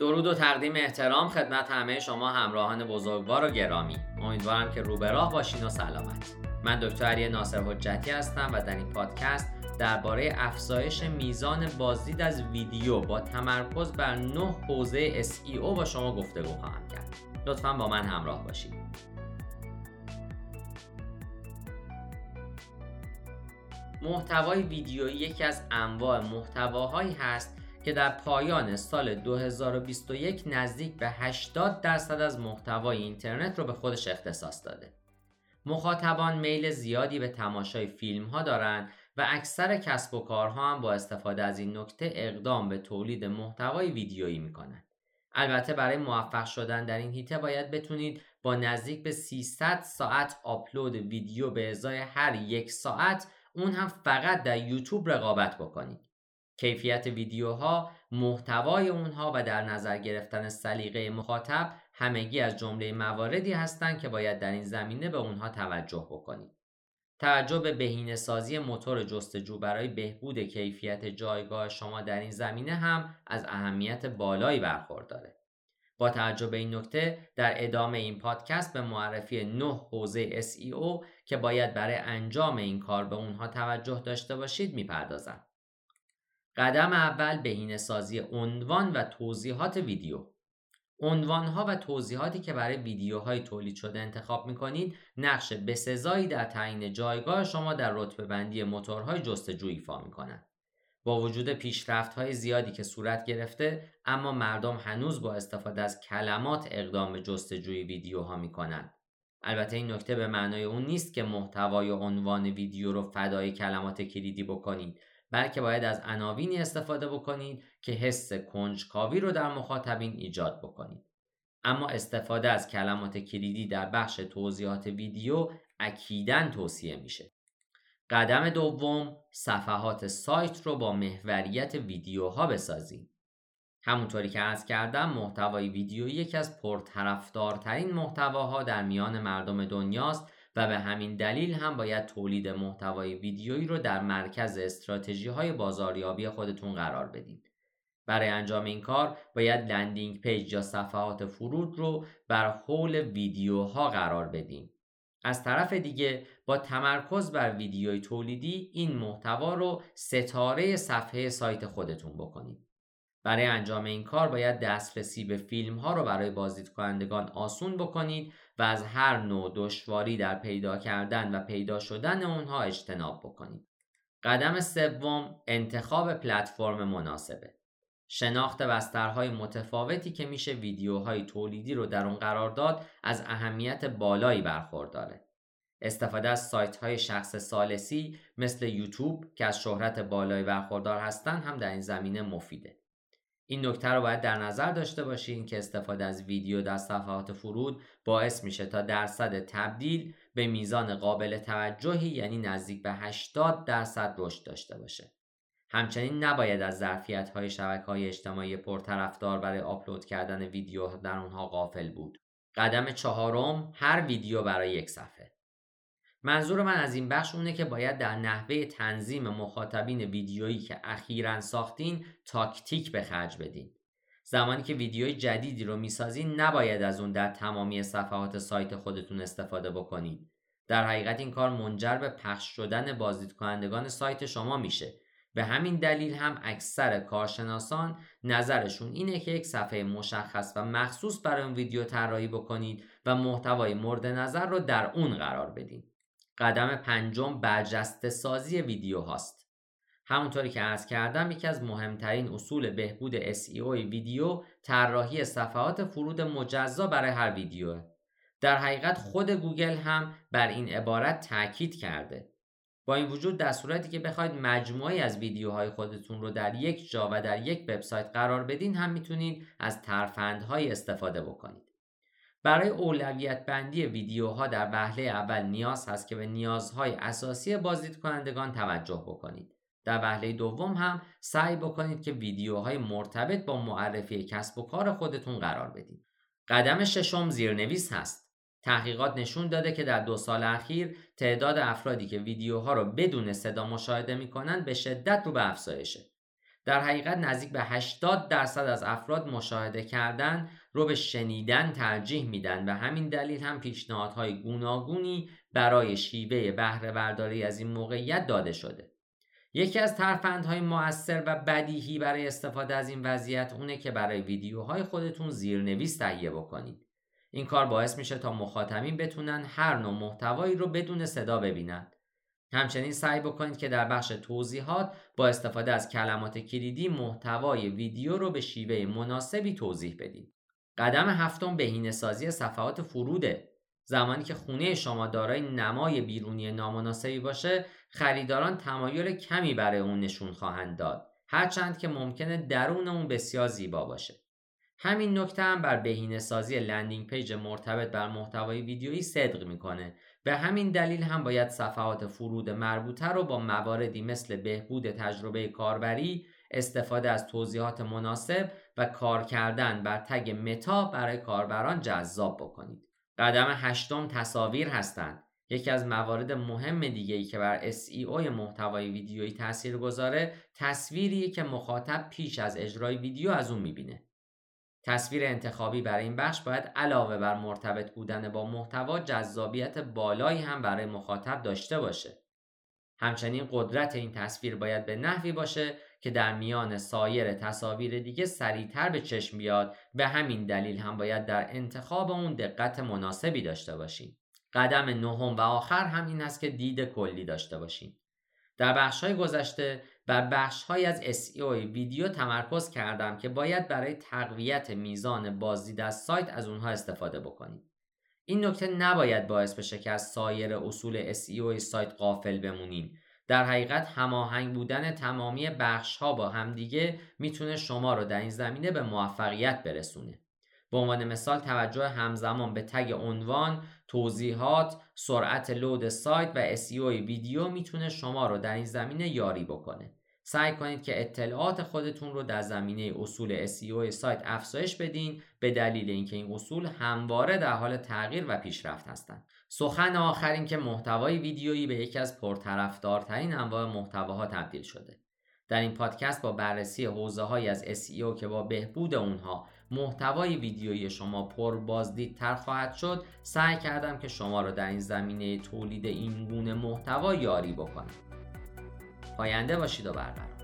درود و تقدیم احترام خدمت همه شما همراهان بزرگوار و گرامی. امیدوارم که رو به راه باشین و سلامت. من دکتر ناصر حجتی هستم و در این پادکست درباره افزایش میزان بازدید از ویدیو با تمرکز بر نه حوزه SEO با شما گفتگو خواهم کرد. لطفا با من همراه باشید. محتوای ویدیویی یکی از انواع محتواهایی هست که در پایان سال 2021 نزدیک به 80 درصد از محتوای اینترنت رو به خودش اختصاص داده. مخاطبان میل زیادی به تماشای فیلم ها دارند و اکثر کسب و کارها هم با استفاده از این نکته اقدام به تولید محتوای ویدیویی می‌کنند. البته برای موفق شدن در این هیته باید بتونید با نزدیک به 300 ساعت آپلود ویدیو به ازای هر یک ساعت اون هم فقط در یوتیوب رقابت بکنید. کیفیت ویدیوها، محتوای اونها و در نظر گرفتن سلیقه مخاطب همگی از جمله مواردی هستند که باید در این زمینه به اونها توجه بکنید. توجه به بهینه سازی موتور جستجو برای بهبود کیفیت جایگاه شما در این زمینه هم از اهمیت بالایی برخورداره. با توجه به این نکته در ادامه این پادکست به معرفی نه حوزه SEO که باید برای انجام این کار به اونها توجه داشته باشید می‌پردازم. قدم اول بهینه سازی عنوان و توضیحات ویدیو عنوانها و توضیحاتی که برای ویدیوهای تولید شده انتخاب می کنید نقش بسزایی در تعیین جایگاه شما در رتبه بندی موتورهای جستجو ایفا می کنند. با وجود پیشرفت های زیادی که صورت گرفته اما مردم هنوز با استفاده از کلمات اقدام به جستجوی ویدیوها می کنند. البته این نکته به معنای اون نیست که محتوای عنوان ویدیو رو فدای کلمات کلیدی بکنید بلکه باید از عناوینی استفاده بکنید که حس کنجکاوی رو در مخاطبین ایجاد بکنید. اما استفاده از کلمات کلیدی در بخش توضیحات ویدیو اکیدا توصیه میشه. قدم دوم صفحات سایت رو با محوریت ویدیوها بسازید. همونطوری که از کردم محتوای ویدیو یکی از پرطرفدارترین محتواها در میان مردم دنیاست و به همین دلیل هم باید تولید محتوای ویدیویی رو در مرکز استراتژی های بازاریابی خودتون قرار بدید. برای انجام این کار باید landing page یا صفحات فرود رو بر حول ویدیوها قرار بدیم. از طرف دیگه با تمرکز بر ویدیوی تولیدی این محتوا رو ستاره صفحه سایت خودتون بکنید. برای انجام این کار باید دسترسی به فیلم ها رو برای بازدید کنندگان آسون بکنید و از هر نوع دشواری در پیدا کردن و پیدا شدن اونها اجتناب بکنید. قدم سوم انتخاب پلتفرم مناسبه. شناخت بسترهای متفاوتی که میشه ویدیوهای تولیدی رو در اون قرار داد از اهمیت بالایی برخورداره. استفاده از سایت های شخص سالسی مثل یوتیوب که از شهرت بالایی برخوردار هستن هم در این زمینه مفیده. این نکته رو باید در نظر داشته باشین که استفاده از ویدیو در صفحات فرود باعث میشه تا درصد تبدیل به میزان قابل توجهی یعنی نزدیک به 80 درصد رشد داشته باشه. همچنین نباید از ظرفیت های شبکه های اجتماعی پرطرفدار برای آپلود کردن ویدیو در اونها غافل بود. قدم چهارم هر ویدیو برای یک صفحه. منظور من از این بخش اونه که باید در نحوه تنظیم مخاطبین ویدیویی که اخیرا ساختین تاکتیک به خرج بدین. زمانی که ویدیوی جدیدی رو می‌سازین نباید از اون در تمامی صفحات سایت خودتون استفاده بکنید. در حقیقت این کار منجر به پخش شدن بازدید کنندگان سایت شما میشه. به همین دلیل هم اکثر کارشناسان نظرشون اینه که یک صفحه مشخص و مخصوص برای اون ویدیو طراحی بکنید و محتوای مورد نظر رو در اون قرار بدین. قدم پنجم برجسته سازی ویدیو هاست. همونطوری که عرض کردم یکی از مهمترین اصول بهبود SEO ویدیو طراحی صفحات فرود مجزا برای هر ویدیو. در حقیقت خود گوگل هم بر این عبارت تاکید کرده. با این وجود در صورتی که بخواید مجموعی از ویدیوهای خودتون رو در یک جا و در یک وبسایت قرار بدین هم می‌تونید از ترفندهایی استفاده بکنید. برای اولویت بندی ویدیوها در وهله اول نیاز هست که به نیازهای اساسی بازدید کنندگان توجه بکنید. در وهله دوم هم سعی بکنید که ویدیوهای مرتبط با معرفی کسب و کار خودتون قرار بدید. قدم ششم زیرنویس هست. تحقیقات نشون داده که در دو سال اخیر تعداد افرادی که ویدیوها را بدون صدا مشاهده می‌کنند به شدت رو به افزایشه. در حقیقت نزدیک به 80 درصد از افراد مشاهده کردن رو به شنیدن ترجیح میدن و همین دلیل هم پیشنهادهای گوناگونی برای شیوه بهره برداری از این موقعیت داده شده. یکی از ترفندهای مؤثر و بدیهی برای استفاده از این وضعیت اونه که برای ویدیوهای خودتون زیرنویس تهیه بکنید. این کار باعث میشه تا مخاطبین بتونن هر نوع محتوایی رو بدون صدا ببینند. همچنین سعی بکنید که در بخش توضیحات با استفاده از کلمات کلیدی محتوای ویدیو رو به شیوه مناسبی توضیح بدید. قدم هفتم بهینه‌سازی صفحات فروده. زمانی که خونه شما دارای نمای بیرونی نامناسبی باشه، خریداران تمایل کمی برای اون نشون خواهند داد. هرچند که ممکنه درون اون بسیار زیبا باشه. همین نکته هم بر بهینه سازی landing page مرتبط بر محتوای ویدیویی صدق می‌کنه به همین دلیل هم باید صفحات فرود مربوطه رو با مواردی مثل بهبود تجربه کاربری، استفاده از توضیحات مناسب و کار کردن بر tag meta برای کاربران جذاب بکنید. قدم هشتم تصاویر هستند. یکی از موارد مهم دیگه ای که بر SEO محتوای ویدیویی تاثیر گذاره تصویری که مخاطب پیش از اجرای ویدیو از اون می‌بینه. تصویر انتخابی برای این بخش باید علاوه بر مرتبط بودن با محتوا جذابیت بالایی هم برای مخاطب داشته باشه. همچنین قدرت این تصویر باید به نحوی باشه که در میان سایر تصاویر دیگه سریعتر به چشم بیاد و همین دلیل هم باید در انتخاب اون دقت مناسبی داشته باشیم. قدم نهم و آخر هم این است که دید کلی داشته باشیم. در بخش های گذشته بر بخش های از SEO ویدیو تمرکز کردم که باید برای تقویت میزان بازدید از سایت از اونها استفاده بکنید. این نکته نباید باعث بشه که از سایر اصول SEO سایت قافل بمونیم. در حقیقت هماهنگ بودن تمامی بخش ها با همدیگه می‌تونه شما رو در این زمینه به موفقیت برسونه. به عنوان مثال توجه همزمان به تگ عنوان، توضیحات، سرعت لود سایت و SEO ویدیو می‌تونه شما رو در این زمینه یاری بکنه. سعی کنید که اطلاعات خودتون رو در زمینه اصول SEO سایت افزایش بدین به دلیل اینکه این اصول همواره در حال تغییر و پیشرفت هستند. سخن آخر این که محتوای ویدیویی به یکی از پرطرفدارترین انواع محتواها تبدیل شده. در این پادکست با بررسی حوزه های از SEO که با بهبود اونها محتوای ویدیویی شما پر بازدیدتر خواهد شد سعی کردم که شما را در این زمینه تولید این گونه محتوا یاری بکنم. پاینده باشید و برقرار.